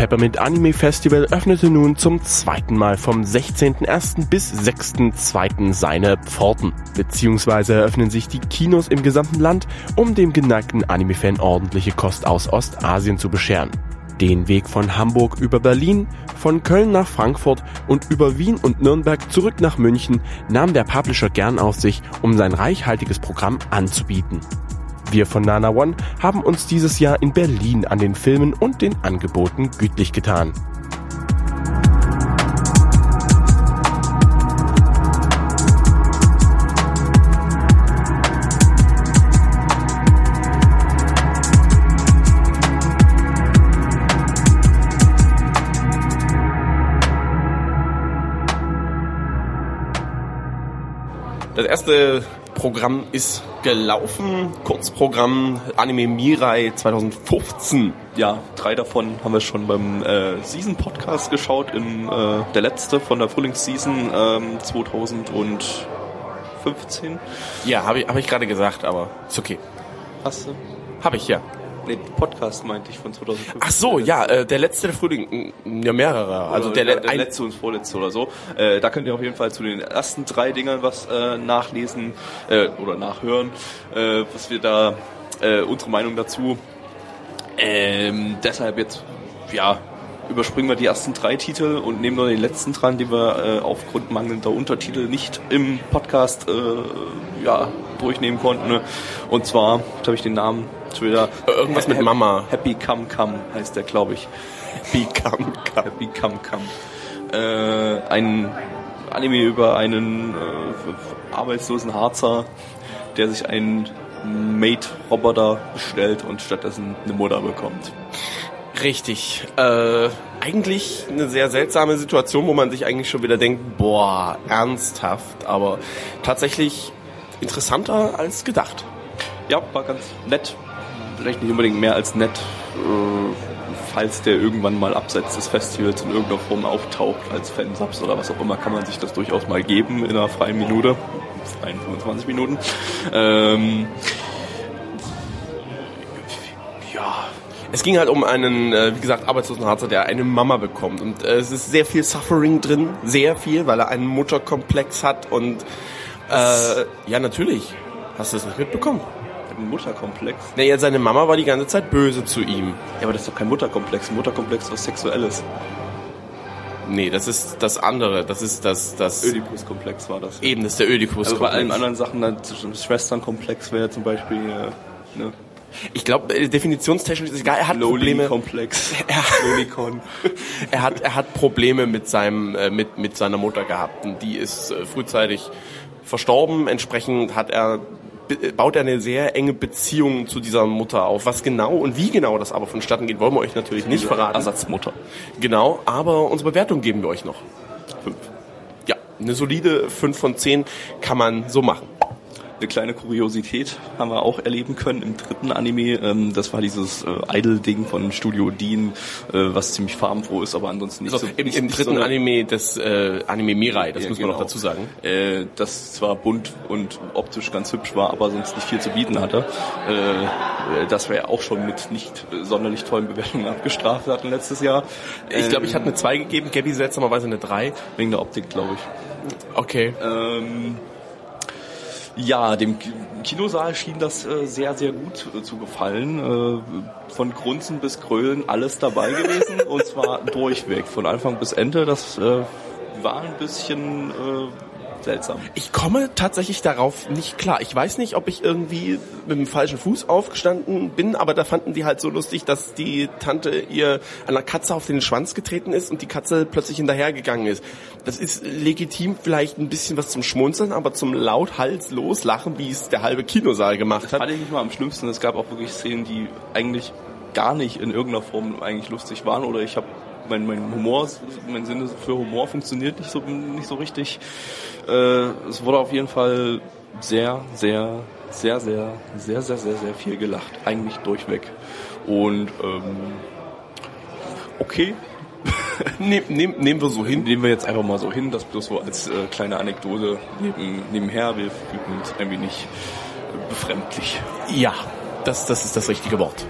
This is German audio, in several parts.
Peppermint Anime Festival öffnete nun zum zweiten Mal vom 16.01. bis 6.02. seine Pforten. Beziehungsweise eröffnen sich die Kinos im gesamten Land, um dem geneigten Anime-Fan ordentliche Kost aus Ostasien zu bescheren. Den Weg von Hamburg über Berlin, von Köln nach Frankfurt und über Wien und Nürnberg zurück nach München nahm der Publisher gern auf sich, um sein reichhaltiges Programm anzubieten. Wir von Nana One haben uns dieses Jahr in Berlin an den Filmen und den Angeboten gütlich getan. Das erste Programm ist gelaufen, Kurzprogramm Anime Mirai 2015. Ja, drei davon haben wir schon beim äh, Season Podcast geschaut, im, äh, der letzte von der Frühlingsseason ähm, 2015. Ja, habe ich, hab ich gerade gesagt, aber ist okay. Hast du? Habe ich, ja. Nee, Podcast meinte ich von 2015. Ach so, ja, äh, der letzte der Frühling, m, ja mehrere. Also der, der, der letzte und vorletzte oder so. Äh, da könnt ihr auf jeden Fall zu den ersten drei Dingern was äh, nachlesen äh, oder nachhören, äh, was wir da, äh, unsere Meinung dazu. Ähm, deshalb jetzt, ja, überspringen wir die ersten drei Titel und nehmen nur den letzten dran, den wir äh, aufgrund mangelnder Untertitel nicht im Podcast äh, ja, durchnehmen konnten. Ne? Und zwar, jetzt habe ich den Namen schon wieder. Äh, irgendwas mit Mama. Happy Come Come heißt der, glaube ich. Become Happy Come Come. Äh, ein Anime über einen äh, arbeitslosen Harzer, der sich einen Maid-Roboter bestellt und stattdessen eine Mutter bekommt. Richtig. Äh, eigentlich eine sehr seltsame Situation, wo man sich eigentlich schon wieder denkt, boah, ernsthaft, aber tatsächlich interessanter als gedacht. Ja, war ganz nett. Vielleicht nicht unbedingt mehr als nett, äh, falls der irgendwann mal abseits des Festivals in irgendeiner Form auftaucht als Fansubs oder was auch immer, kann man sich das durchaus mal geben in einer freien Minute. Freien 25 Minuten. Ähm, Es ging halt um einen, äh, wie gesagt, arbeitslosen Harzer, der eine Mama bekommt. Und äh, es ist sehr viel Suffering drin, sehr viel, weil er einen Mutterkomplex hat und äh, ja, natürlich. Hast du es nicht mitbekommen? ein Mutterkomplex. Naja, seine Mama war die ganze Zeit böse zu ihm. Ja, aber das ist doch kein Mutterkomplex. Ein Mutterkomplex ist was Sexuelles. Nee, das ist das andere. Das ist das, das Oedipus-Komplex war das. eben, das ist der Ödipus. Also bei allen anderen Sachen, zwischen Schwesternkomplex wäre zum Beispiel, äh, ne? Ich glaube, äh, definitionstechnisch ist egal. Er hat Probleme. Loli-Komplex. Ja. Lolicon. er hat, er hat Probleme mit seinem, äh, mit, mit seiner Mutter gehabt. Und die ist äh, frühzeitig verstorben. Entsprechend hat er, baut er eine sehr enge Beziehung zu dieser Mutter auf. Was genau und wie genau das aber vonstatten geht, wollen wir euch natürlich nicht verraten. Ersatzmutter. Genau, aber unsere Bewertung geben wir euch noch. Fünf. Ja, eine solide 5 von 10 kann man so machen. Eine kleine Kuriosität haben wir auch erleben können im dritten Anime. Ähm, das war dieses äh, Idol-Ding von Studio Dean, äh, was ziemlich farbenfroh ist, aber ansonsten nicht Also so. im, nicht, im dritten so Anime des äh, Anime Mirai, das Ja, muss man noch genau. dazu sagen. Äh, das zwar bunt und optisch ganz hübsch war, aber sonst nicht viel zu bieten hatte. Äh, das wir ja auch schon mit nicht äh, sonderlich tollen Bewertungen abgestraft hatten letztes Jahr. Ich glaube, ich Ähm, hatte eine 2 gegeben, Gabby seltsamerweise eine 3. wegen der Optik, glaube ich. Okay. Ähm, ja, dem Ki- Kinosaal schien das äh, sehr, sehr gut äh, zu gefallen. Äh, von Grunzen bis Grölen alles dabei gewesen und zwar durchweg, von Anfang bis Ende. Das äh, war ein bisschen äh, seltsam. Ich komme tatsächlich darauf nicht klar. Ich weiß nicht, ob ich irgendwie mit dem falschen Fuß aufgestanden bin, aber da fanden die halt so lustig, dass die Tante ihr einer Katze auf den Schwanz getreten ist und die Katze plötzlich hinterhergegangen ist. Das ist legitim vielleicht ein bisschen was zum Schmunzeln, aber zum laut Hals loslachen, wie es der halbe Kinosaal gemacht hat. Fand ich nicht mal am schlimmsten. Es gab auch wirklich Szenen, die eigentlich gar nicht in irgendeiner Form eigentlich lustig waren oder ich habe mein, mein Humor, mein Sinne für Humor funktioniert nicht so nicht so richtig. Äh, es wurde auf jeden Fall sehr, sehr, sehr, sehr, sehr, sehr, sehr, sehr viel gelacht. Eigentlich durchweg. Und ähm, okay, Nehm, nehm, nehmen wir so hin. nehmen wir jetzt einfach mal so hin, das bloß so als äh, kleine Anekdote neben, nebenher. Wir fühlen uns ein wenig äh, befremdlich. Ja, das, das ist das richtige Wort.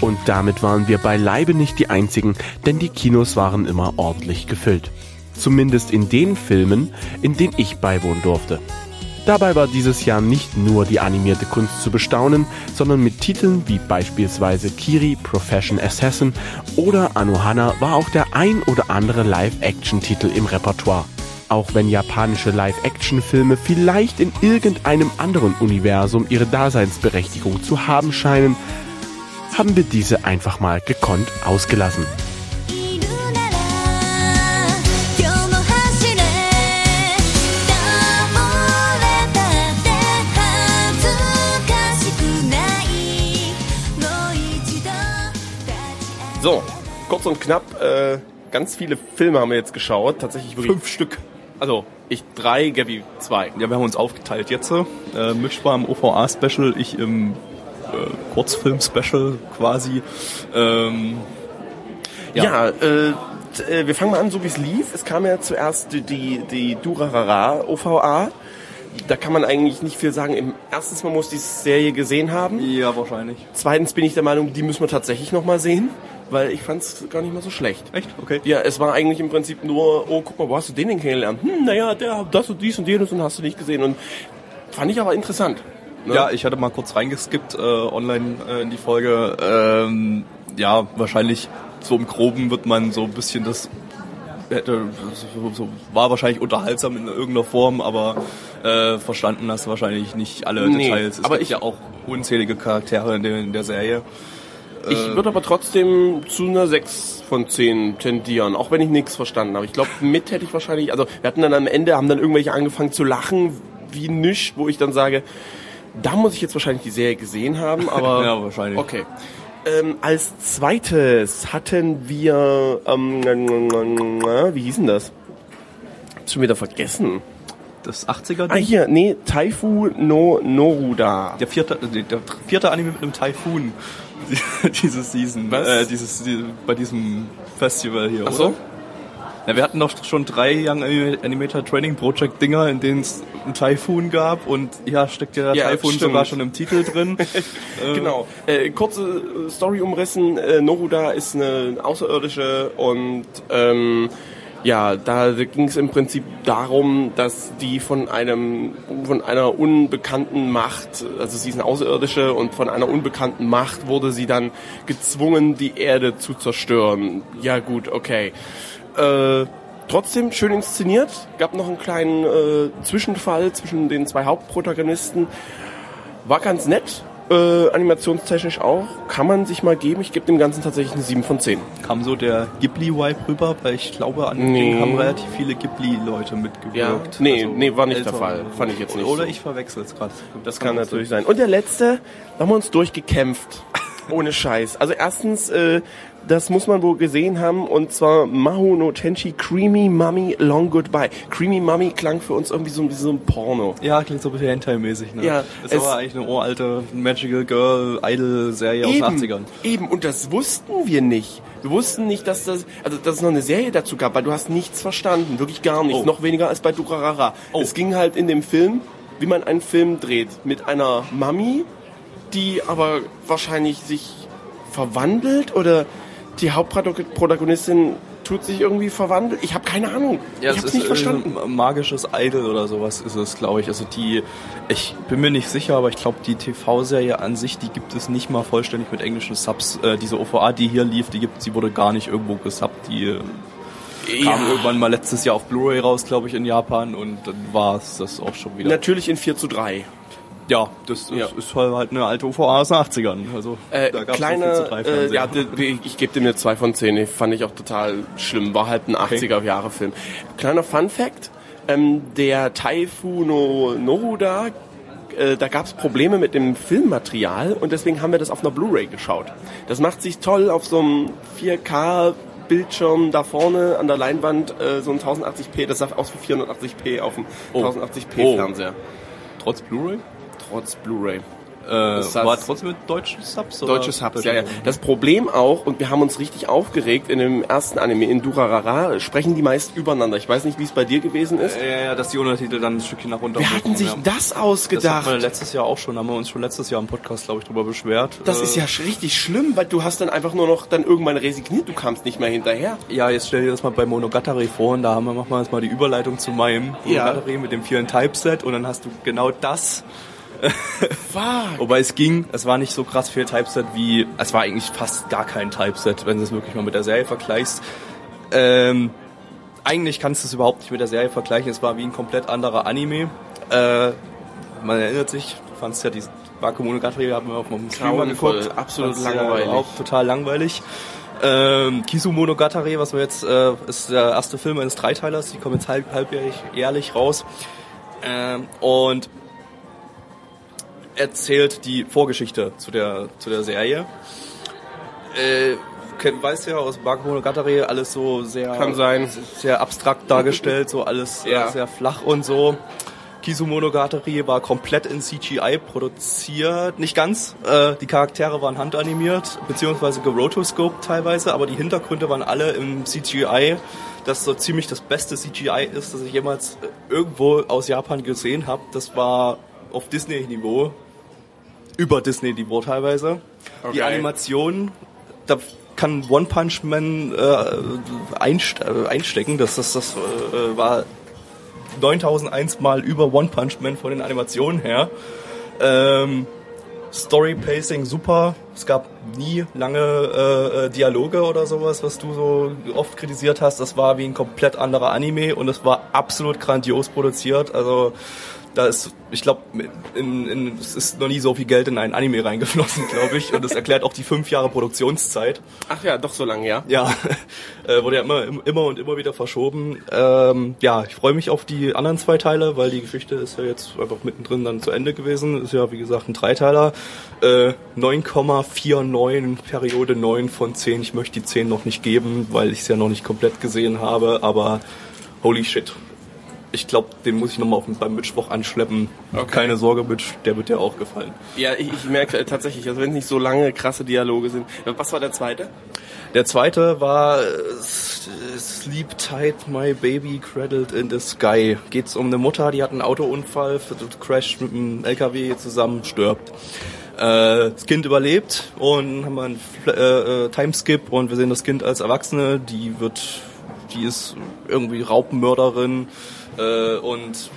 Und damit waren wir beileibe nicht die einzigen, denn die Kinos waren immer ordentlich gefüllt. Zumindest in den Filmen, in denen ich beiwohnen durfte. Dabei war dieses Jahr nicht nur die animierte Kunst zu bestaunen, sondern mit Titeln wie beispielsweise Kiri Profession Assassin oder Anohana war auch der ein oder andere Live-Action-Titel im Repertoire. Auch wenn japanische Live-Action-Filme vielleicht in irgendeinem anderen Universum ihre Daseinsberechtigung zu haben scheinen, haben wir diese einfach mal gekonnt ausgelassen. So, kurz und knapp, äh, ganz viele Filme haben wir jetzt geschaut. Tatsächlich wirklich. Fünf Stück. Also, ich drei, Gabby zwei. Ja, wir haben uns aufgeteilt jetzt. Äh, Misch war im OVA-Special, ich im äh, Kurzfilm-Special quasi. Ähm, Ja, äh, t- äh, wir fangen mal an, so wie es lief. Es kam ja zuerst die, die, die Durarara OVA. Da kann man eigentlich nicht viel sagen. Im, erstens, man muss die Serie gesehen haben. ja, wahrscheinlich. Zweitens bin ich der Meinung, die müssen wir tatsächlich noch mal sehen, weil ich fand es gar nicht mal so schlecht. Echt? Okay. Ja, es war eigentlich im Prinzip nur, oh, guck mal, wo hast du den denn kennengelernt? Hm, naja, der, das und dies und jenes und hast du nicht gesehen. Und fand ich aber interessant. Ne? Ja, ich hatte mal kurz reingeskippt äh, online äh, in die Folge. Ähm, ja, wahrscheinlich so im Groben wird man so ein bisschen das hätte, so, so, war wahrscheinlich unterhaltsam in irgendeiner Form, aber äh, verstanden hast du wahrscheinlich nicht alle Nee, Details. Es aber gibt ich- ja auch unzählige Charaktere in der, in der Serie. Ich würde aber trotzdem zu einer 6 von 10 tendieren, auch wenn ich nichts verstanden habe. Ich glaube, mit hätte ich wahrscheinlich, also wir hatten dann am Ende, haben dann irgendwelche angefangen zu lachen, wie nichts, wo ich dann sage, da muss ich jetzt wahrscheinlich die Serie gesehen haben, aber Ja, wahrscheinlich. Okay. Ähm, als zweites hatten wir, ähm, wie hieß denn das? Hab's schon wieder vergessen. Das 80er Ah, hier, nee, Taifu no Noruda. Der vierte, der, der vierte Anime mit einem Typhoon dieses Season, Was? äh, dieses die, bei diesem Festival hier, Ach so? oder? Ja, wir hatten doch schon drei Young Animator Training Project Dinger, in denen es einen Typhoon gab und ja, steckt ja der Ja, Typhoon stimmt. sogar schon im Titel drin. Genau. Äh, kurze äh, Story umrissen. Äh, Noruda ist eine Außerirdische und ähm, ja, da ging es im Prinzip darum, dass die von einem von einer unbekannten Macht, also sie ist eine Außerirdische und von einer unbekannten Macht wurde sie dann gezwungen, die Erde zu zerstören. Ja gut, okay. Äh, trotzdem schön inszeniert. Gab noch einen kleinen äh, Zwischenfall zwischen den zwei Hauptprotagonisten. War ganz nett, äh, animationstechnisch auch. Kann man sich mal geben. Ich gebe dem Ganzen tatsächlich eine 7 von 10. Kam so der Ghibli-Vibe rüber, weil ich glaube, an dem Nee. Ding haben relativ viele Ghibli-Leute mitgewirkt. Ja. Nee, nee, war nicht der Fall. Fand ich jetzt nicht Oder so. ich verwechsel es gerade. Das kann natürlich sein. Und der letzte, da haben wir uns durchgekämpft. Ohne Scheiß. Also erstens, äh, das muss man wohl gesehen haben, und zwar Mahu no Tenchi Creamy Mummy Long Goodbye. Creamy Mummy klang für uns irgendwie so, wie so ein Porno. Ja, klingt so ein bisschen Hentai-mäßig, ne? Ja, es- aber eigentlich eine uralte Magical Girl Idol-Serie aus den 80ern. Eben, und das wussten wir nicht. Wir wussten nicht, dass das, also dass es noch eine Serie dazu gab, weil du hast nichts verstanden, wirklich gar nichts, Oh. noch weniger als bei Durarara. Oh. Es ging halt in dem Film, wie man einen Film dreht, mit einer Mami, die aber wahrscheinlich sich verwandelt oder die Hauptprotagonistin tut sich irgendwie verwandelt. Ich habe keine Ahnung. Ja, ich es habe ist nicht verstanden. ein magisches Idol oder sowas ist es, glaube ich. Also die, ich bin mir nicht sicher, aber ich glaube, die TV-Serie an sich, die gibt es nicht mal vollständig mit englischen Subs. Äh, diese OVA, die hier lief, die gibt, sie wurde gar nicht irgendwo gesubbt. Die äh, kam irgendwann mal letztes Jahr auf Blu-ray raus, glaube ich, in Japan und dann war es das auch schon wieder. Natürlich in 4 zu 3. ja, das ist, Ja. ist halt eine alte OVA aus den 80ern. Also Äh, da gab's kleine, so viel zu drei äh, ja, die, die, ich gebe dem eine 2 von 10. Die fand ich auch total schlimm. War halt ein 80er-Jahre-Film. Kleiner Fun-Fact. Ähm, der Taifu no Noruda, äh, da gab es Probleme mit dem Filmmaterial und deswegen haben wir das auf einer Blu-ray geschaut. Das macht sich toll auf so einem 4K Bildschirm da vorne an der Leinwand, äh, so ein 1080p, das sah aus wie 480p auf dem Oh. 1080p Oh. Fernseher. Trotz Blu-ray? Trotz Blu-ray. Äh, Das war trotzdem mit deutschen Subs? oder? Deutsche Subs, ja, ja. Das Problem auch, und wir haben uns richtig aufgeregt in dem ersten Anime, in Durarara, sprechen die meist übereinander. Ich weiß nicht, wie es bei dir gewesen ist. Ja, ja, dass die Untertitel dann ein Stückchen nach unten Wer hatten sich ja. das Das hatten ausgedacht? wir Das, letztes Jahr auch schon, haben wir uns schon letztes Jahr im Podcast, glaube ich, drüber beschwert. ist ja richtig schlimm, weil du hast dann einfach nur noch dann irgendwann resigniert, du kamst nicht mehr hinterher. Ja, jetzt stell dir das mal bei Monogatari vor und da haben wir, machen wir jetzt mal die Überleitung zu meinem Ja. Monogatari mit dem vielen Typeset und dann hast du genau das. Fuck. Wobei es ging, es war nicht so krass viel Typeset wie, es war eigentlich fast gar kein Typeset, wenn du es wirklich mal mit der Serie vergleichst. Ähm, eigentlich kannst du es überhaupt nicht mit der Serie vergleichen, es war wie ein komplett anderer Anime. Äh, man erinnert sich, du fandst ja die Wake Monogatari, haben wir auf dem Streamer geguckt. absolut langweilig. Ja auch total langweilig. Ähm, Kisu Monogatari, was wir jetzt, äh, ist der erste Film eines Dreiteilers, die kommen jetzt halb, halbjährlich jährlich raus. Ähm, und erzählt die Vorgeschichte zu der, zu der Serie. Äh, weißt ja aus Bake Monogatari alles so sehr, Kann sein. sehr abstrakt dargestellt, so alles Ja. sehr flach und so. Kisu Monogatari war komplett in CGI produziert, nicht ganz. Äh, die Charaktere waren handanimiert, beziehungsweise gerotoscoped teilweise, aber die Hintergründe waren alle im CGI, das so ziemlich das beste CGI ist, das ich jemals äh, irgendwo aus Japan gesehen habe. Das war auf Disney-Niveau, über Disney-Niveau teilweise. Die Okay. Animation, da kann One Punch Man äh, einst äh, einstecken. Das, das, das äh, war 9001 Mal über One Punch Man von den Animationen her. Ähm, Story Pacing super. Es gab nie lange äh, äh, Dialoge oder sowas, was du so oft kritisiert hast. Das war wie ein komplett anderer Anime und es war absolut grandios produziert. Also da ist, ich glaube, in, in, es ist noch nie so viel Geld in einen Anime reingeflossen, glaube ich. Und das erklärt auch die fünf Jahre Produktionszeit. Ach ja, doch so lange, ja. Ja, äh, wurde ja immer, immer und immer wieder verschoben. Ähm, ja, ich freue mich auf die anderen zwei Teile, weil die Geschichte ist ja jetzt einfach mittendrin dann zu Ende gewesen. Ist ja, wie gesagt, ein Dreiteiler. Äh, 9,49, Periode 9 von 10. Ich möchte die 10 noch nicht geben, weil ich es ja noch nicht komplett gesehen habe, aber holy shit. Ich glaube, den muss ich nochmal beim Mittwoch anschleppen. Keine Sorge, Mitch, der wird dir auch gefallen. Ja, ich, ich merke äh, tatsächlich, also wenn es nicht so lange krasse Dialoge sind. Was war der zweite? Der zweite war äh, Sleep Tight My Baby Cradled in the Sky. Geht's um eine Mutter, die hat einen Autounfall, crasht mit einem LKW zusammen, stirbt. Äh, das Kind überlebt und haben wir einen äh, äh, Timeskip und wir sehen das Kind als Erwachsene, die wird, die ist irgendwie Raubmörderin äh, und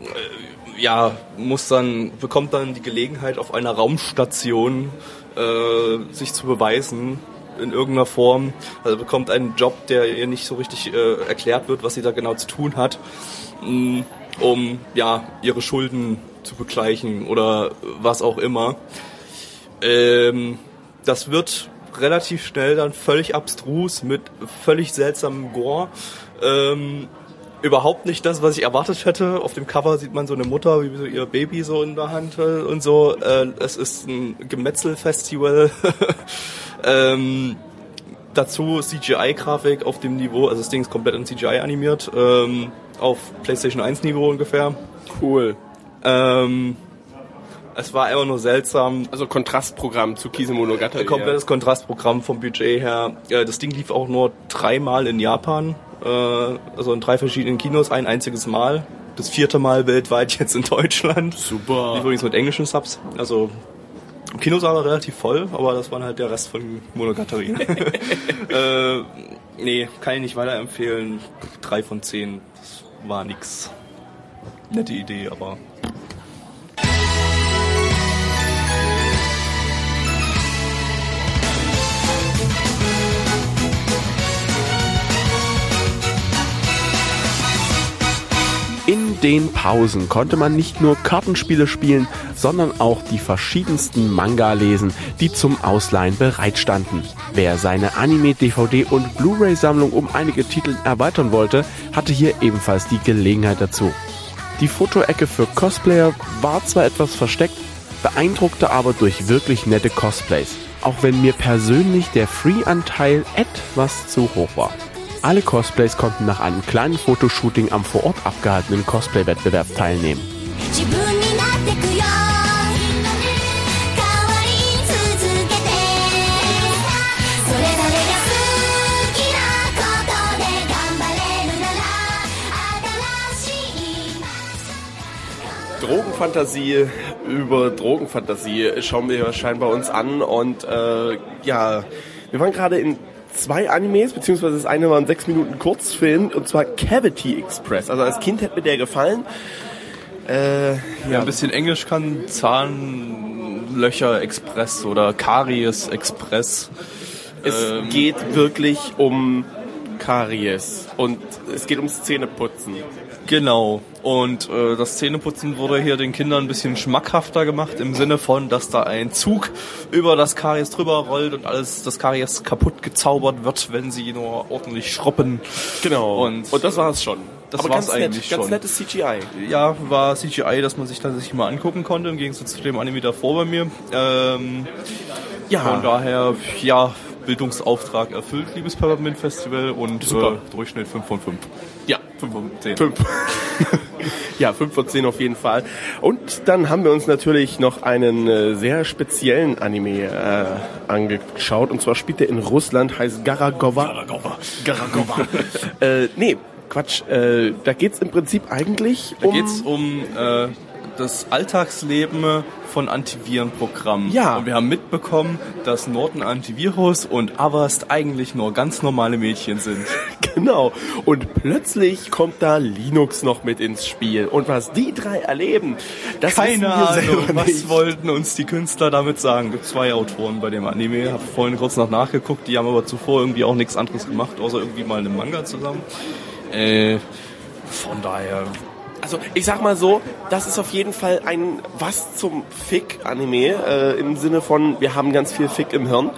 äh, ja, muss dann, bekommt dann die Gelegenheit auf einer Raumstation äh, sich zu beweisen in irgendeiner Form. Also bekommt einen Job, der ihr nicht so richtig äh, erklärt wird, was sie da genau zu tun hat, mh, um ja ihre Schulden zu begleichen oder was auch immer. Ähm, das wird relativ schnell dann völlig abstrus mit völlig seltsamem Gore. Ähm, überhaupt nicht das, was ich erwartet hätte. Auf dem Cover sieht man so eine Mutter, wie so ihr Baby so in der Hand und so. Äh, es ist ein Gemetzelfestival. ähm, dazu CGI-Grafik auf dem Niveau, also das Ding ist komplett in CGI animiert, ähm, auf PlayStation 1 Niveau ungefähr. Cool. Ähm, es war einfach nur seltsam. Also Kontrastprogramm zu Kisemonogatari. Komplettes Kontrastprogramm vom Budget her. Äh, Das Ding lief auch nur dreimal in Japan, also in drei verschiedenen Kinos, ein einziges Mal. Das vierte Mal weltweit jetzt in Deutschland. Super. Übrigens mit englischen Subs. Also Im Kinosaal war relativ voll, aber das war halt der Rest von Monogatari. äh, nee, kann ich nicht weiterempfehlen. Drei von zehn, das war nix. Nette Idee, aber In den Pausen konnte man nicht nur Kartenspiele spielen, sondern auch die verschiedensten Manga lesen, die zum Ausleihen bereitstanden. Wer seine Anime, DVD und Blu-ray-Sammlung um einige Titel erweitern wollte, hatte hier ebenfalls die Gelegenheit dazu. Die Fotoecke für Cosplayer war zwar etwas versteckt, beeindruckte aber durch wirklich nette Cosplays, auch wenn mir persönlich der Free-Anteil etwas zu hoch war. Alle Cosplays konnten nach einem kleinen Fotoshooting am vor Ort abgehaltenen Cosplay-Wettbewerb teilnehmen. Drogenfantasie über Drogenfantasie schauen wir scheinbar uns an und äh, ja, wir waren gerade in zwei Animes, beziehungsweise das eine war ein sechs Minuten Kurzfilm und zwar Cavity Express. Also als Kind hätte mir der gefallen. Äh, ja, ein bisschen Englisch kann Zahnlöcher Express oder Karies Express. es Ähm, geht wirklich um Karies und es geht ums Zähneputzen. Genau. Und äh, das Zähneputzen wurde hier den Kindern ein bisschen schmackhafter gemacht, im Sinne von, dass da ein Zug über das Karies drüber rollt und alles das Karies kaputt gezaubert wird, wenn sie nur ordentlich schruppen. Genau. Und- und das war es schon. Das Aber war's ganz nett, eigentlich Ganz schon. nettes CGI. Ja, war CGI, dass man sich tatsächlich mal angucken konnte, im Gegensatz zu dem Anime davor bei mir. Ähm, Ja. Von daher, ja, Bildungsauftrag erfüllt, liebes Peppermint Festival und Super. Äh, Durchschnitt 5 von 5. Ja, 5 von 10. Fünf. ja, fünf von zehn auf jeden Fall. Und dann haben wir uns natürlich noch einen äh, sehr speziellen Anime äh, angeschaut. Und zwar spielt er in Russland, heißt Garagova. Garagova. Garagova. äh, nee, Quatsch. Äh, da geht's im Prinzip eigentlich Da um... geht's um äh, das Alltagsleben von Antivirenprogrammen. Ja. Und wir haben mitbekommen, dass Norton Antivirus und Avast eigentlich nur ganz normale Mädchen sind. Genau. Und plötzlich kommt da Linux noch mit ins Spiel. Und was die drei erleben, das Keine Ahnung, was nicht. wollten uns die Künstler damit sagen. Es gibt zwei Autoren bei dem Anime, habe vorhin kurz noch nachgeguckt, die haben aber zuvor irgendwie auch nichts anderes gemacht, außer irgendwie mal einen Manga zusammen. Äh, von daher, Also ich sag mal so, das ist auf jeden Fall ein was zum Fick-Anime äh, im Sinne von, wir haben ganz viel Fick im Hirn.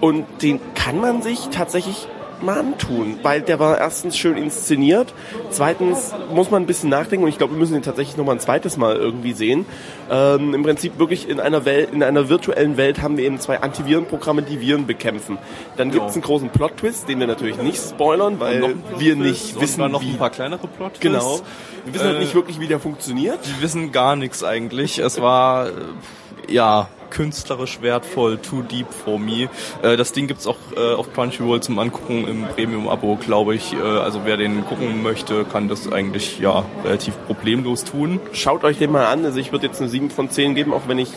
Und den kann man sich tatsächlich mal antun, weil der war erstens schön inszeniert, zweitens muss man ein bisschen nachdenken und ich glaube, wir müssen den tatsächlich noch mal ein zweites Mal irgendwie sehen. Ähm, Im Prinzip wirklich in einer Welt, in einer virtuellen Welt haben wir eben zwei Antivirenprogramme, die Viren bekämpfen. Dann gibt es einen großen Plot-Twist, den wir natürlich nicht spoilern, weil wir nicht wissen, noch wie ein paar kleinere Plot Genau. Wir wissen halt Äh, nicht wirklich, wie der funktioniert. Die wissen gar nichts eigentlich. Es war, äh, ja, künstlerisch wertvoll, too deep for me. Äh, das Ding gibt's auch äh, auf Crunchyroll zum Angucken im Premium-Abo, glaube ich. Äh, also wer den gucken möchte, kann das eigentlich ja relativ problemlos tun. Schaut euch den mal an. Also ich würde jetzt eine 7 von 10 geben, auch wenn ich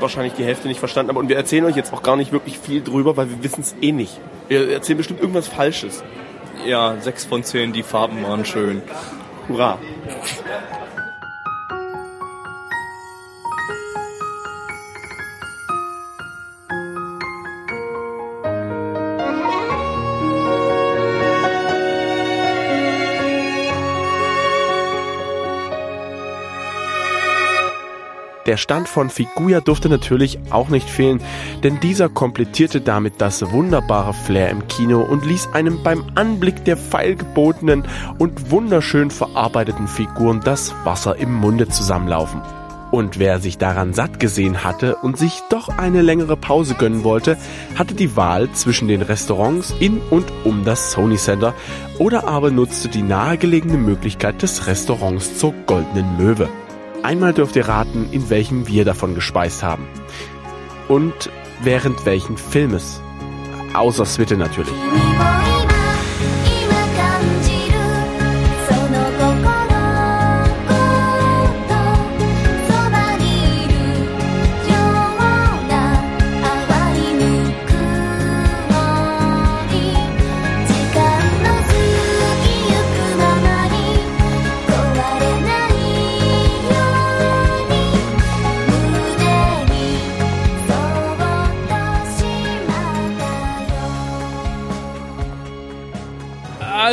wahrscheinlich die Hälfte nicht verstanden habe. Und wir erzählen euch jetzt auch gar nicht wirklich viel drüber, weil wir wissen es eh nicht. Wir erzählen bestimmt irgendwas Falsches. Ja, sechs von zehn, die Farben waren schön. Hurra. Der Stand von Figuya durfte natürlich auch nicht fehlen, denn dieser komplettierte damit das wunderbare Flair im Kino und ließ einem beim Anblick der feilgebotenen und wunderschön verarbeiteten Figuren das Wasser im Munde zusammenlaufen. Und wer sich daran satt gesehen hatte und sich doch eine längere Pause gönnen wollte, hatte die Wahl zwischen den Restaurants in und um das Sony Center oder aber nutzte die nahegelegene Möglichkeit des Restaurants zur Goldenen Möwe. Einmal dürft ihr raten, in welchem wir davon gespeist haben. Und während welchen Filmes. Außer Switte natürlich.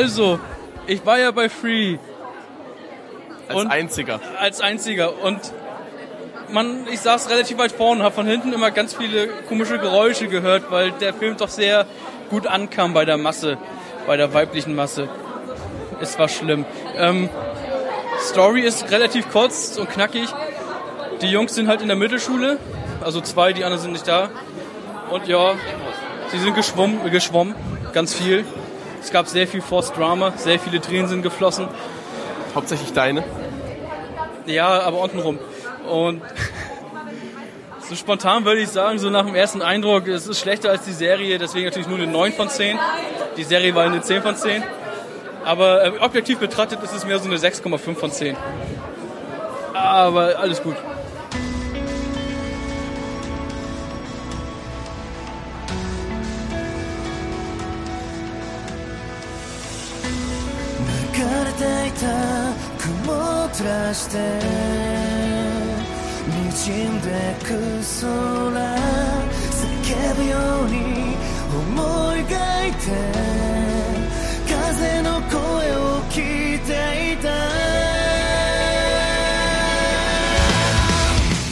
Also, ich war ja bei Free Als Und- einziger. als einziger und man, ich saß relativ weit vorne, habe von hinten immer ganz viele komische Geräusche gehört, weil der Film doch sehr gut ankam bei der Masse, bei der weiblichen Masse. Es war schlimm. Ähm, Story ist relativ kurz und knackig. Die Jungs sind halt in der Mittelschule, also zwei, die anderen sind nicht da. Und ja, sie sind geschwommen, geschwommen, ganz viel. Es gab sehr viel Forced Drama, sehr viele Tränen sind geflossen. Hauptsächlich deine. Ja, aber untenrum. Und so spontan würde ich sagen, so nach dem ersten Eindruck, es ist schlechter als die Serie, deswegen natürlich nur eine 9 von 10. Die Serie war eine 10 von 10. Aber äh, objektiv betrachtet ist es mehr so eine 6,5 von 10. Aber alles gut.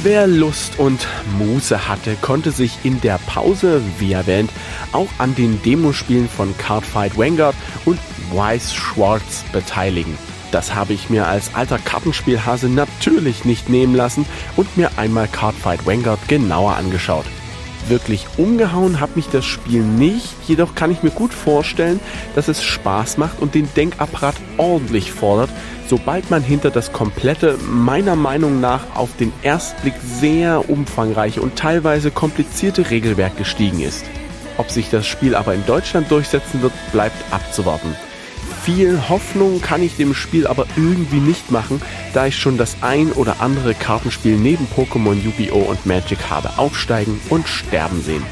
Wer Lust und Muße hatte, konnte sich in der Pause, wie erwähnt, auch an den Demospielen von Cardfight Vanguard und Wise Schwartz beteiligen. Das habe ich mir als alter Kartenspielhase natürlich nicht nehmen lassen und mir einmal Cardfight Vanguard genauer angeschaut. Wirklich umgehauen hat mich das Spiel nicht, jedoch kann ich mir gut vorstellen, dass es Spaß macht und den Denkapparat ordentlich fordert, sobald man hinter das komplette, meiner Meinung nach auf den ersten Blick sehr umfangreiche und teilweise komplizierte Regelwerk gestiegen ist. Ob sich das Spiel aber in Deutschland durchsetzen wird, bleibt abzuwarten. Viel Hoffnung kann ich dem Spiel aber irgendwie nicht machen, da ich schon das ein oder andere Kartenspiel neben Pokémon, Yu-Gi-Oh! und Magic habe aufsteigen und sterben sehen.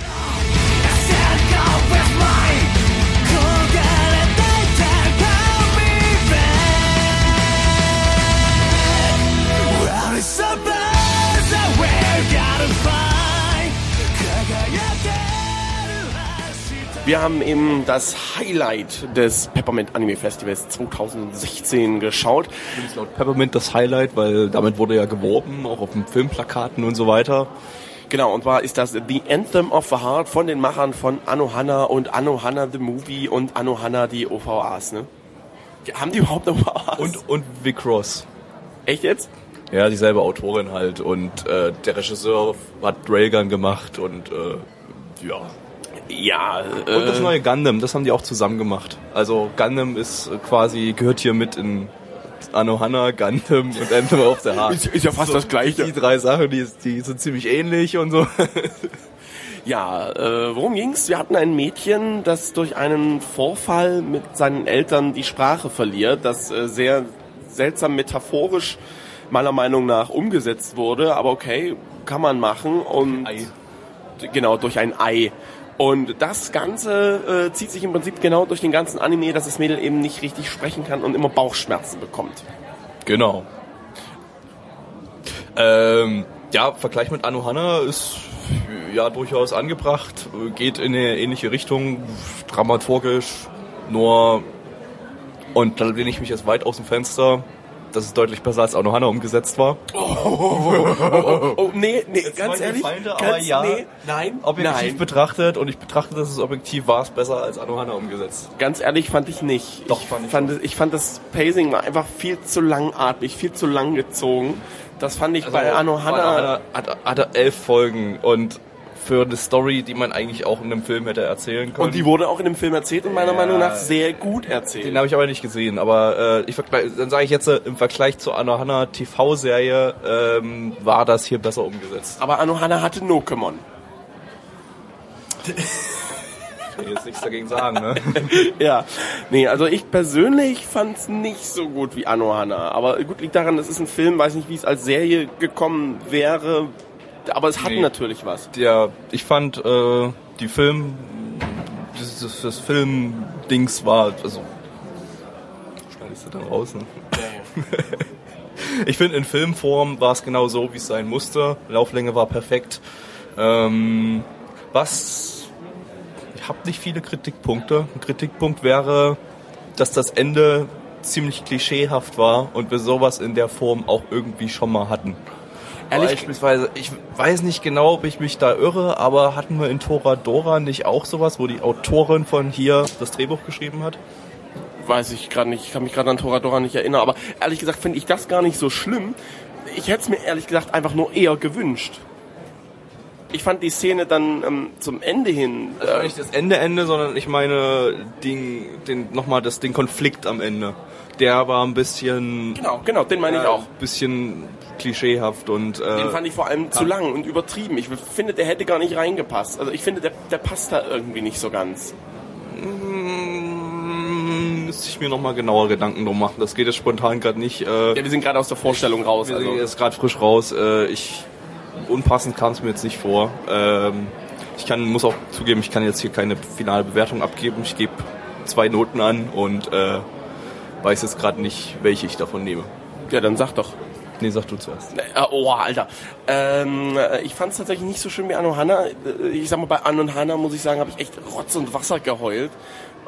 Wir haben eben das Highlight des Peppermint Anime Festivals 2016 geschaut. Übrigens laut Peppermint das Highlight, weil damit wurde ja geworben, auch auf den Filmplakaten und so weiter. Genau, und zwar ist das The Anthem of the Heart von den Machern von Anohana und Anohana the Movie und Anohana die OVAs, ne? Haben die überhaupt OVAs? Und, und Vic Ross. Echt jetzt? Ja, dieselbe Autorin halt. Und äh, der Regisseur hat Railgun gemacht und äh, ja. Ja, äh, Und das neue Gundam, das haben die auch zusammen gemacht. Also Gundam ist äh, quasi, gehört hier mit in Anohana, Gundam und Anthem of the Heart. ist, ist ja fast das Die Gleiche. drei Sachen, die, die sind ziemlich ähnlich und so. Ja, äh, worum ging's? Wir hatten ein Mädchen, das durch einen Vorfall mit seinen Eltern die Sprache verliert, das äh, sehr seltsam metaphorisch meiner Meinung nach umgesetzt wurde, aber okay, kann man machen und Ei. genau durch ein Ei. Und das Ganze äh, zieht sich im Prinzip genau durch den ganzen Anime, dass das Mädel eben nicht richtig sprechen kann und immer Bauchschmerzen bekommt. Genau. Ähm, ja, Vergleich mit Anohana ist ja durchaus angebracht, geht in eine ähnliche Richtung, dramaturgisch, nur und da lehne ich mich jetzt weit aus dem Fenster. Das ist deutlich besser als Anohana umgesetzt war. Oh, nee, nee, Jetzt ganz ehrlich, Feinde, ganz, aber ja. nee, nein, Objektiv nein. betrachtet und ich betrachte das als objektiv war es besser als Anohana umgesetzt. Ganz ehrlich fand ich nicht. Doch, ich fand ich fand, ich fand das Pacing war einfach viel zu langatmig, viel zu lang gezogen. Das fand ich bei Anohana. Anohana hat, hat elf Folgen und für eine Story, die man eigentlich auch in einem Film hätte erzählen können. Und die wurde auch in dem Film erzählt und meiner Ja. Meinung nach sehr gut erzählt. Den habe ich aber nicht gesehen, aber äh, ich dann sage ich jetzt, äh, im Vergleich zur Anohana TV-Serie ähm, war das hier besser umgesetzt. Aber Anohana hatte Nokemon. Ich will jetzt nichts dagegen sagen, ne? Ja, nee, also ich persönlich fand's nicht so gut wie Anohana. Aber gut liegt daran, das ist ein Film, weiß nicht, wie es als Serie gekommen wäre. Aber es hat Nee. natürlich was. Ja, ich fand äh, die Film, das, das, das Film-Dings war, also schneidest du dann raus, ne? Ich finde, in Filmform war es genau so, wie es sein musste. Lauflänge war perfekt. Ähm, was, ich habe nicht viele Kritikpunkte. Ein Kritikpunkt wäre, dass das Ende ziemlich klischeehaft war und wir sowas in der Form auch irgendwie schon mal hatten. Ehrlich- Beispielsweise, ich weiß nicht genau, ob ich mich da irre, aber hatten wir in Toradora nicht auch sowas, wo die Autorin von hier das Drehbuch geschrieben hat? weiß ich gerade nicht, ich kann mich gerade an Toradora nicht erinnern, aber ehrlich gesagt finde ich das gar nicht so schlimm. Ich hätte es mir ehrlich gesagt einfach nur eher gewünscht. Ich fand die Szene dann ähm, zum Ende hin. Also Äh, nicht das Ende Ende, sondern ich meine den, den nochmal das den Konflikt am Ende. Der war ein bisschen genau, genau, den meine ich äh, auch. bisschen klischeehaft und äh, Den fand ich vor allem zu lang und übertrieben. Ich finde, der hätte gar nicht reingepasst. Also ich finde, der, der passt da irgendwie nicht so ganz. mm, müsste ich mir nochmal genauer Gedanken drum machen. Das geht jetzt spontan gerade nicht. Äh, Ja, wir sind gerade aus der Vorstellung raus. wir Also. sind jetzt gerade frisch raus. Äh, ich unpassend kam es mir jetzt nicht vor. Ähm, ich kann, muss auch zugeben, ich kann jetzt hier keine finale Bewertung abgeben. Ich gebe zwei Noten an und äh, weiß jetzt gerade nicht, welche ich davon nehme. Ja, dann sag doch. Nee, sag du zuerst. Äh, oh, Alter. Ähm, äh, ich fand es tatsächlich nicht so schön wie Anno Hanna. Äh, Ich sag mal, bei Anno und Hanna, muss ich sagen, habe ich echt Rotz und Wasser geheult.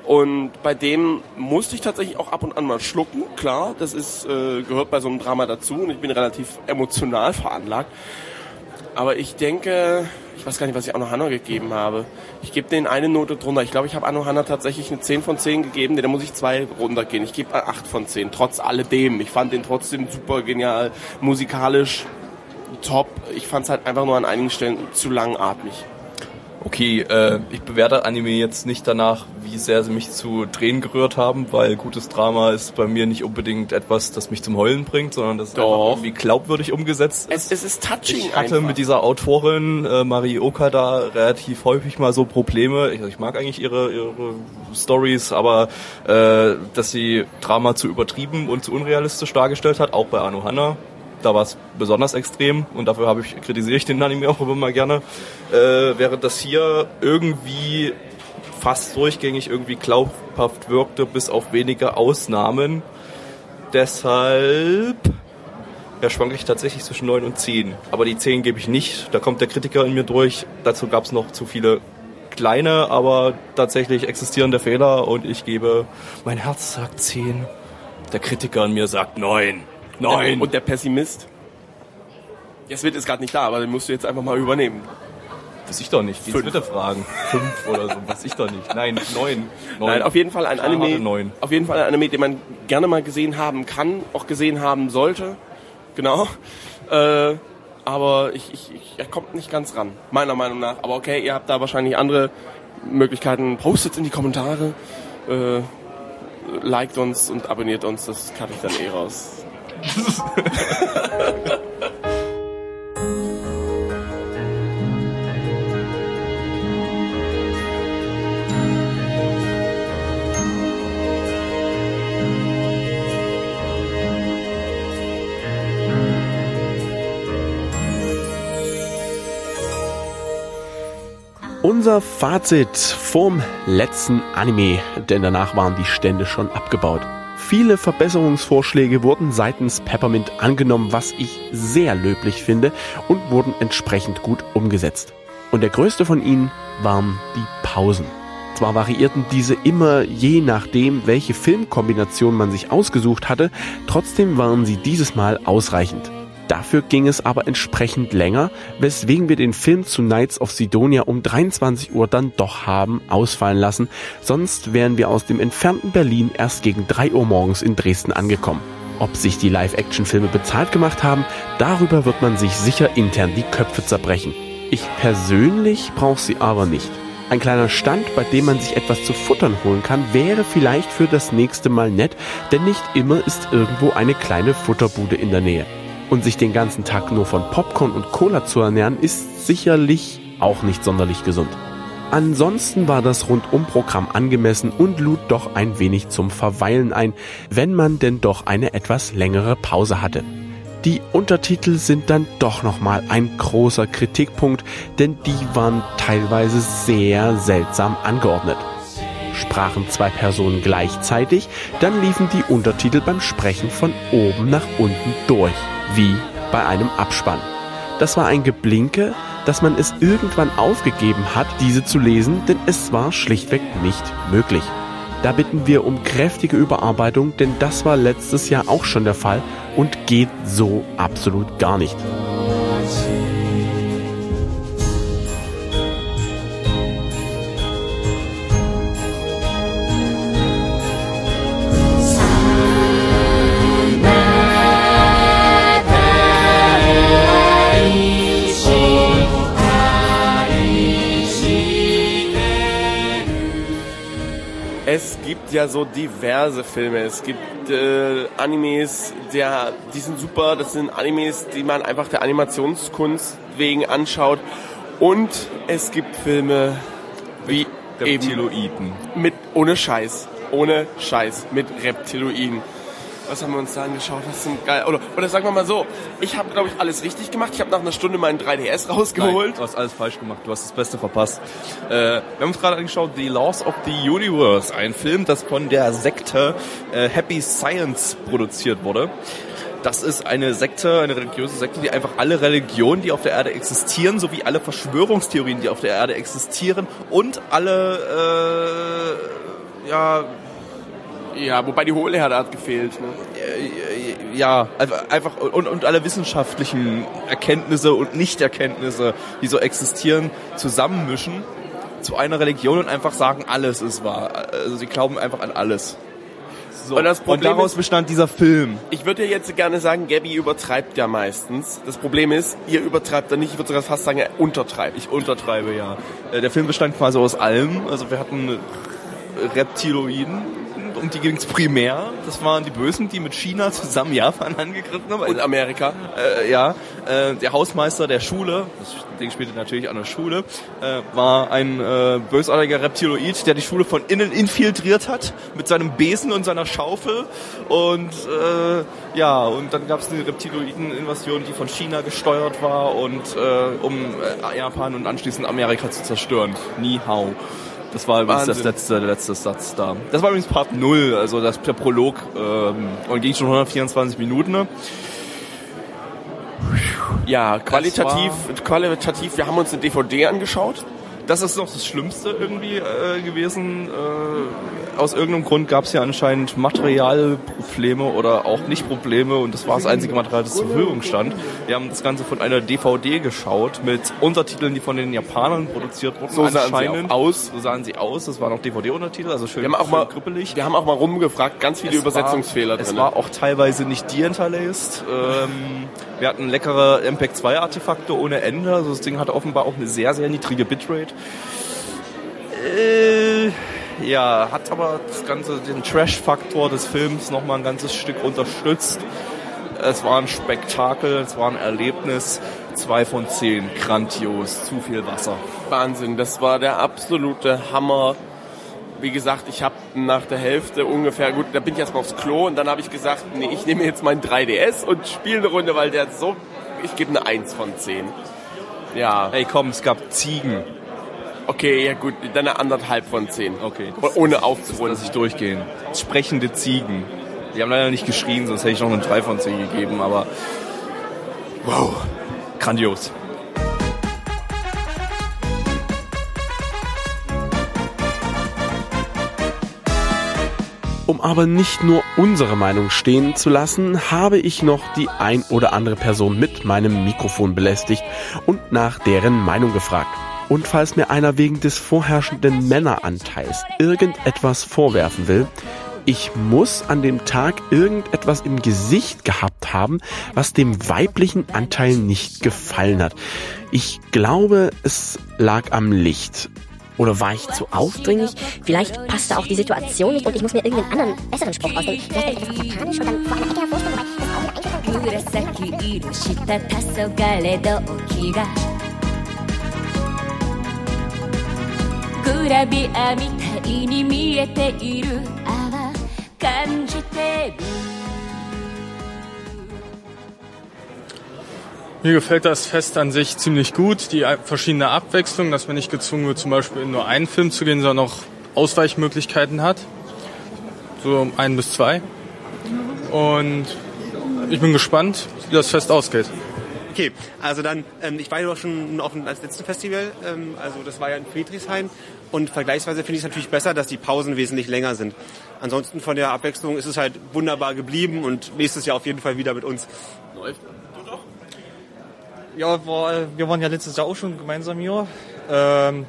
Und bei dem musste ich tatsächlich auch ab und an mal schlucken. Klar, das ist äh, gehört bei so einem Drama dazu und ich bin relativ emotional veranlagt. Aber ich denke, ich weiß gar nicht, was ich Anno Hanna gegeben habe. Ich gebe denen eine Note drunter. Ich glaube, ich habe Anno Hanna tatsächlich eine 10 von 10 gegeben. Da muss ich zwei runtergehen. Ich gebe eine 8 von 10, trotz alledem. Ich fand den trotzdem super genial, musikalisch top. Ich fand es halt einfach nur an einigen Stellen zu langatmig. Okay, äh, ich bewerte Anime jetzt nicht danach, wie sehr sie mich zu Tränen gerührt haben, weil gutes Drama ist bei mir nicht unbedingt etwas, das mich zum Heulen bringt, sondern das ist Doch. irgendwie glaubwürdig umgesetzt ist. Es, es ist touching Ich hatte einfach. mit dieser Autorin äh, Marie Okada relativ häufig mal so Probleme. Ich, ich mag eigentlich ihre, ihre Stories, aber äh, dass sie Drama zu übertrieben und zu unrealistisch dargestellt hat, auch bei Ano Hanna. Da war es besonders extrem und dafür habe ich kritisiere ich den Anime auch immer gerne. Äh, während das hier irgendwie fast durchgängig irgendwie glaubhaft wirkte, bis auf wenige Ausnahmen. Deshalb ja, schwank ich tatsächlich zwischen 9 und 10. Aber die 10 gebe ich nicht. Da kommt der Kritiker in mir durch. Dazu gab es noch zu viele kleine, aber tatsächlich existierende Fehler. Und ich gebe, mein Herz sagt 10. Der Kritiker in mir sagt 9. 9. Und der Pessimist? Jetzt wird es gerade nicht da, aber den musst du jetzt einfach mal übernehmen. weiß ich doch nicht. Die Fünf. bitte fragen. 5 oder so. Weiß ich doch nicht. Nein, 9. Nein, auf jeden Fall ein Anime, 9. auf jeden Fall ein Anime, den man gerne mal gesehen haben kann, auch gesehen haben sollte. Genau. Äh, aber ich, ich, ich, er kommt nicht ganz ran, meiner Meinung nach. Aber okay, ihr habt da wahrscheinlich andere Möglichkeiten. Postet in die Kommentare, äh, liked uns und abonniert uns. Das kann ich dann eh raus. Unser Fazit vom letzten Anime, denn danach waren die Stände schon abgebaut. Viele Verbesserungsvorschläge wurden seitens Peppermint angenommen, was ich sehr löblich finde und wurden entsprechend gut umgesetzt. Und der größte von ihnen waren die Pausen. Zwar variierten diese immer je nachdem, welche Filmkombination man sich ausgesucht hatte, trotzdem waren sie dieses Mal ausreichend. Dafür ging es aber entsprechend länger, weswegen wir den Film zu Knights of Sidonia um 23 Uhr dann doch haben ausfallen lassen, sonst wären wir aus dem entfernten Berlin erst gegen 3 Uhr morgens in Dresden angekommen. Ob sich die Live-Action-Filme bezahlt gemacht haben, darüber wird man sich sicher intern die Köpfe zerbrechen. Ich persönlich brauche sie aber nicht. Ein kleiner Stand, bei dem man sich etwas zu futtern holen kann, wäre vielleicht für das nächste Mal nett, denn nicht immer ist irgendwo eine kleine Futterbude in der Nähe. Und sich den ganzen Tag nur von Popcorn und Cola zu ernähren, ist sicherlich auch nicht sonderlich gesund. Ansonsten war das Rundumprogramm angemessen und lud doch ein wenig zum Verweilen ein, wenn man denn doch eine etwas längere Pause hatte. Die Untertitel sind dann doch nochmal ein großer Kritikpunkt, denn die waren teilweise sehr seltsam angeordnet. Sprachen zwei Personen gleichzeitig, dann liefen die Untertitel beim Sprechen von oben nach unten durch, wie bei einem Abspann. Das war ein Geblinke, dass man es irgendwann aufgegeben hat, diese zu lesen, denn es war schlichtweg nicht möglich. Da bitten wir um kräftige Überarbeitung, denn das war letztes Jahr auch schon der Fall und geht so absolut gar nicht. Es gibt ja so diverse Filme. Es gibt äh, Animes, der, die sind super. Das sind Animes, die man einfach der Animationskunst wegen anschaut. Und es gibt Filme wie eben Reptiloiden. mit ohne Scheiß, ohne Scheiß mit Reptiloiden. Was haben wir uns da angeschaut? Was sind geil? Oder, oder sagen wir mal so, ich habe glaube ich alles richtig gemacht. Ich habe nach einer Stunde meinen 3DS rausgeholt. Nein, du hast alles falsch gemacht. Du hast das Beste verpasst. Äh, wir haben uns gerade angeschaut, The Laws of the Universe. Ein Film, das von der Sekte äh, Happy Science produziert wurde. Das ist eine Sekte, eine religiöse Sekte, die einfach alle Religionen, die auf der Erde existieren, sowie alle Verschwörungstheorien, die auf der Erde existieren und alle, äh, ja, Ja, wobei die Hohlerde hat gefehlt. Ne? äh, ja, einfach, und, und alle wissenschaftlichen Erkenntnisse und Nichterkenntnisse, die so existieren, zusammenmischen zu einer Religion und einfach sagen, alles ist wahr. Also sie glauben einfach an alles. So. Und das Problem daraus ist- bestand dieser Film. Ich würde ja jetzt gerne sagen, Gabby übertreibt ja meistens. Das Problem ist, ihr übertreibt da nicht. Ich würde sogar fast sagen, er untertreibt. Ich untertreibe ja. Äh, Der Film bestand quasi aus allem. Also wir hatten Reptiloiden, um die ging es primär. Das waren die Bösen, die mit China zusammen Japan angegriffen haben. Und Amerika. äh, ja, äh, der Hausmeister der Schule, das Ding spielte natürlich an der Schule, äh, war ein äh, bösartiger Reptiloid, der die Schule von innen infiltriert hat mit seinem Besen und seiner Schaufel. Und äh, ja, und dann gab es eine Reptiloiden-Invasion, die von China gesteuert war und äh, um Japan und anschließend Amerika zu zerstören. Ni hao. Das war übrigens das letzte, der letzte Satz da. Das war übrigens Part 0, also das, der Prolog ähm, und ging schon 124 Minuten. Ja, qualitativ, qualitativ, wir haben uns eine DVD angeschaut. Das ist noch das Schlimmste irgendwie äh, gewesen. Äh, aus irgendeinem Grund gab es ja anscheinend Materialprobleme oder auch nicht Probleme und das war das einzige Material, das zur Verfügung stand. Wir haben das Ganze von einer DVD geschaut mit Untertiteln, die von den Japanern produziert wurden. So sahen sie aus. So sahen sie aus. Das waren auch DVD-Untertitel, also schön, Wir haben auch mal, kribbelig. wir haben auch mal rumgefragt, ganz viele Es Übersetzungsfehler war, Es drin. war auch teilweise nicht deinterlaced. Ähm, wir hatten leckere MPEG-2-Artefakte ohne Ende. Also das Ding hatte offenbar auch eine sehr, sehr niedrige Bitrate. Äh, ja, hat aber das Ganze, den Trash-Faktor des Films nochmal ein ganzes Stück unterstützt. Es war ein Spektakel, es war ein Erlebnis. Zwei von zehn, grandios, zu viel Wasser. Wahnsinn, das war der absolute Hammer. Wie gesagt, ich habe nach der Hälfte ungefähr, gut, da bin ich erstmal aufs Klo und dann habe ich gesagt, nee, ich nehme jetzt meinen 3DS und spiele eine Runde, weil der so, ich gebe eine 1 von 10. Ja, Ey komm, es gab Ziegen. okay, ja gut, dann eine anderthalb von 10. Okay. Ohne Lass aufzurunden. ich durchgehen. Sprechende Ziegen. Die haben leider nicht geschrien, sonst hätte ich noch eine 3 von 10 gegeben, aber wow, grandios. Um aber nicht nur unsere Meinung stehen zu lassen, habe ich noch die ein oder andere Person mit meinem Mikrofon belästigt und nach deren Meinung gefragt. Und falls mir einer wegen des vorherrschenden Männeranteils irgendetwas vorwerfen will, ich muss an dem Tag irgendetwas im Gesicht gehabt haben, was dem weiblichen Anteil nicht gefallen hat. Ich glaube, es lag am Licht. Oder war ich zu aufdringlich. Vielleicht passte auch die Situation nicht und ich muss mir irgendeinen anderen, besseren Spruch ausdenken. Vielleicht etwas auf Japanisch und dann vor einer Ecke hervorstellen, wobei das auch wieder einschüchtern kann. 紫色した黄昏動機がグラビアみたいに見えている泡感じてる Mir gefällt das Fest an sich ziemlich gut, die verschiedene Abwechslung, dass man nicht gezwungen wird, zum Beispiel in nur einen Film zu gehen, sondern auch Ausweichmöglichkeiten hat. So ein bis zwei. Und ich bin gespannt, wie das Fest ausgeht. Okay, also dann, ähm, ich war ja doch schon auf dem als letzten Festival, ähm, also das war ja in Friedrichshain und vergleichsweise finde ich es natürlich besser, dass die Pausen wesentlich länger sind. Ansonsten von der Abwechslung ist es halt wunderbar geblieben und nächstes Jahr auf jeden Fall wieder mit uns. Ja, war, wir waren ja letztes Jahr auch schon gemeinsam hier. Ähm,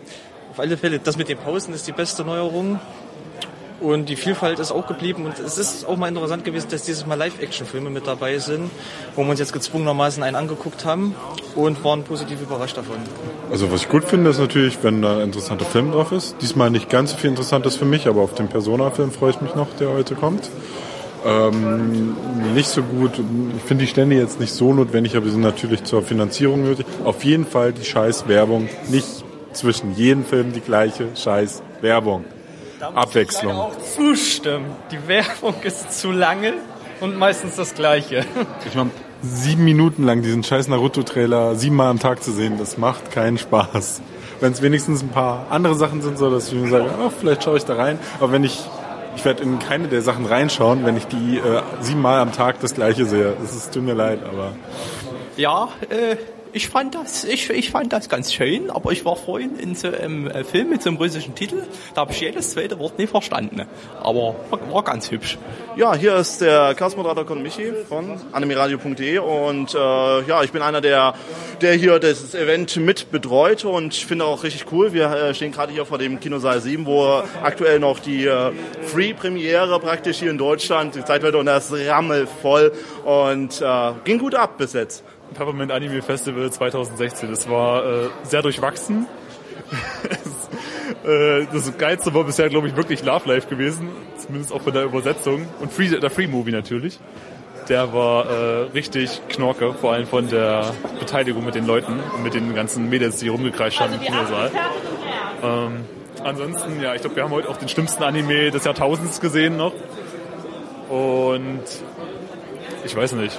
auf alle Fälle, das mit den Pausen ist die beste Neuerung. Und die Vielfalt ist auch geblieben. Und es ist auch mal interessant gewesen, dass dieses Mal Live-Action-Filme mit dabei sind, wo wir uns jetzt gezwungenermaßen einen angeguckt haben und waren positiv überrascht davon. Also was ich gut finde, ist natürlich, wenn da ein interessanter Film drauf ist. Diesmal nicht ganz so viel Interessantes für mich, aber auf den Persona-Film freue ich mich noch, der heute kommt. Ähm, nicht so gut. Ich finde die Stände jetzt nicht so notwendig, aber sie sind natürlich zur Finanzierung nötig. Auf jeden Fall die scheiß Werbung. Nicht zwischen jedem Film die gleiche scheiß Werbung. Abwechslung. auch zustimmen. Die Werbung ist zu lange und meistens das Gleiche. Ich meine, sieben Minuten lang diesen scheiß Naruto-Trailer siebenmal am Tag zu sehen, das macht keinen Spaß. Wenn es wenigstens ein paar andere Sachen sind, so dass ich mir sage, ach, vielleicht schaue ich da rein. Aber wenn ich, ich werde in keine der Sachen reinschauen, wenn ich die äh, siebenmal am Tag das Gleiche sehe. Es tut mir leid, aber Ja, äh, ich fand das, ich, ich fand das ganz schön, aber ich war vorhin in so einem äh, Film mit so einem russischen Titel, da habe ich jedes zweite Wort nicht verstanden. Aber war, ganz hübsch. Ja, hier ist der Castmoderator Con Michi von animeradio.de und äh, ja, ich bin einer der, der hier das Event mit betreut und ich finde auch richtig cool. Wir äh, stehen gerade hier vor dem Kinosaal 7, wo aktuell noch die äh, Free-Premiere praktisch hier in Deutschland gezeigt wird und das ist rammelvoll und äh, ging gut ab bis jetzt. Peppermint Anime Festival 2016. Das war äh, sehr durchwachsen. Äh, das Geilste war bisher, glaube ich, wirklich Love Life gewesen. Zumindest auch von der Übersetzung. Und Free, der Free Movie natürlich. Der war äh, richtig knorke, vor allem von der Beteiligung mit den Leuten und mit den ganzen Mädels, die rumgekreischt haben im Kinosaal. Ähm, ansonsten, ja, ich glaube, wir haben heute auch den schlimmsten Anime des Jahrtausends gesehen noch. Und ich weiß nicht.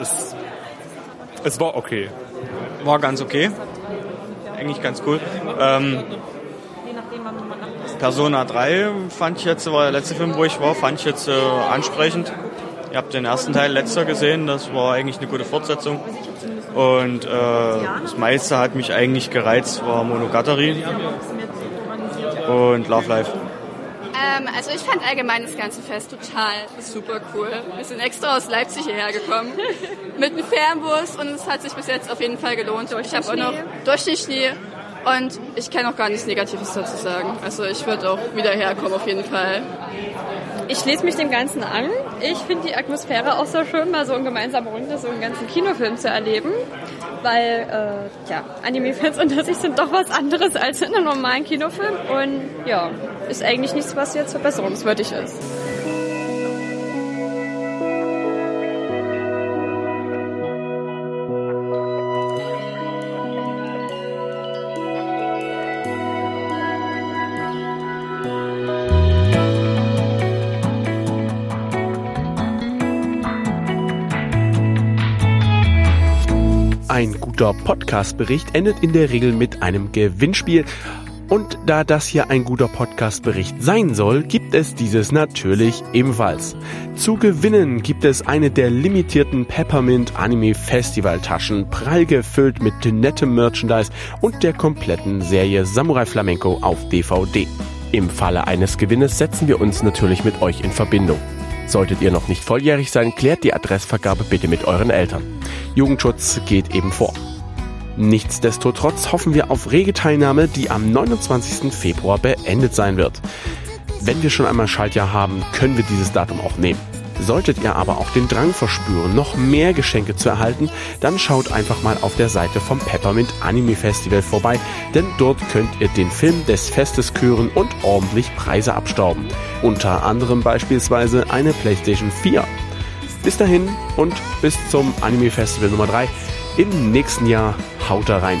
Es, es war okay. War ganz okay. Eigentlich ganz cool. Ähm, Persona 3 fand ich jetzt, war der letzte Film, wo ich war, fand ich jetzt äh, ansprechend. Ihr habt den ersten Teil letzter gesehen, das war eigentlich eine gute Fortsetzung. Und äh, das meiste hat mich eigentlich gereizt, war Monogatari und Love Life. Ähm, also ich fand allgemein das ganze Fest total super cool. Wir sind extra aus Leipzig hierher gekommen mit einem Fernbus und es hat sich bis jetzt auf jeden Fall gelohnt. ich habe auch noch durch den Schnee und ich kann auch gar nichts Negatives dazu sagen. Also ich würde auch wieder herkommen auf jeden Fall. Ich schließe mich dem Ganzen an. Ich finde die Atmosphäre auch so schön, mal so in gemeinsamer Runde so einen ganzen Kinofilm zu erleben. Weil, äh, ja, Anime-Fans unter sich sind doch was anderes als in einem normalen Kinofilm. Und ja, ist eigentlich nichts, was jetzt verbesserungswürdig ist. Guter Podcast-Bericht endet in der Regel mit einem Gewinnspiel. Und da das hier ein guter Podcast-Bericht sein soll, gibt es dieses natürlich ebenfalls. Zu gewinnen gibt es eine der limitierten Peppermint Anime Festival Taschen, prall gefüllt mit nettem Merchandise und der kompletten Serie Samurai Flamenco auf DVD. Im Falle eines Gewinnes setzen wir uns natürlich mit euch in Verbindung. Solltet ihr noch nicht volljährig sein, klärt die Adressvergabe bitte mit euren Eltern. Jugendschutz geht eben vor. Nichtsdestotrotz hoffen wir auf rege Teilnahme, die am 29. Februar beendet sein wird. Wenn wir schon einmal Schaltjahr haben, können wir dieses Datum auch nehmen. Solltet ihr aber auch den Drang verspüren, noch mehr Geschenke zu erhalten, dann schaut einfach mal auf der Seite vom Peppermint Anime Festival vorbei, denn dort könnt ihr den Film des Festes küren und ordentlich Preise abstauben. Unter anderem beispielsweise eine PlayStation 4. Bis dahin und bis zum Anime Festival Nummer 3 im nächsten Jahr. Haut da rein.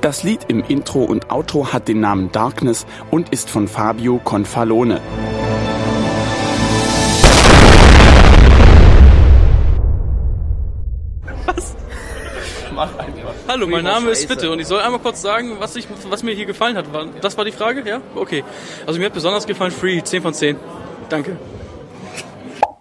Das Lied im Intro und Outro hat den Namen Darkness und ist von Fabio Confalone. Mach einfach. Hallo, mein Name ist. Bitte und ich soll einmal kurz sagen, was, ich, was mir hier gefallen hat. War- Das war die Frage, ja? Okay. Also mir hat besonders gefallen Free, 10 von 10. Danke.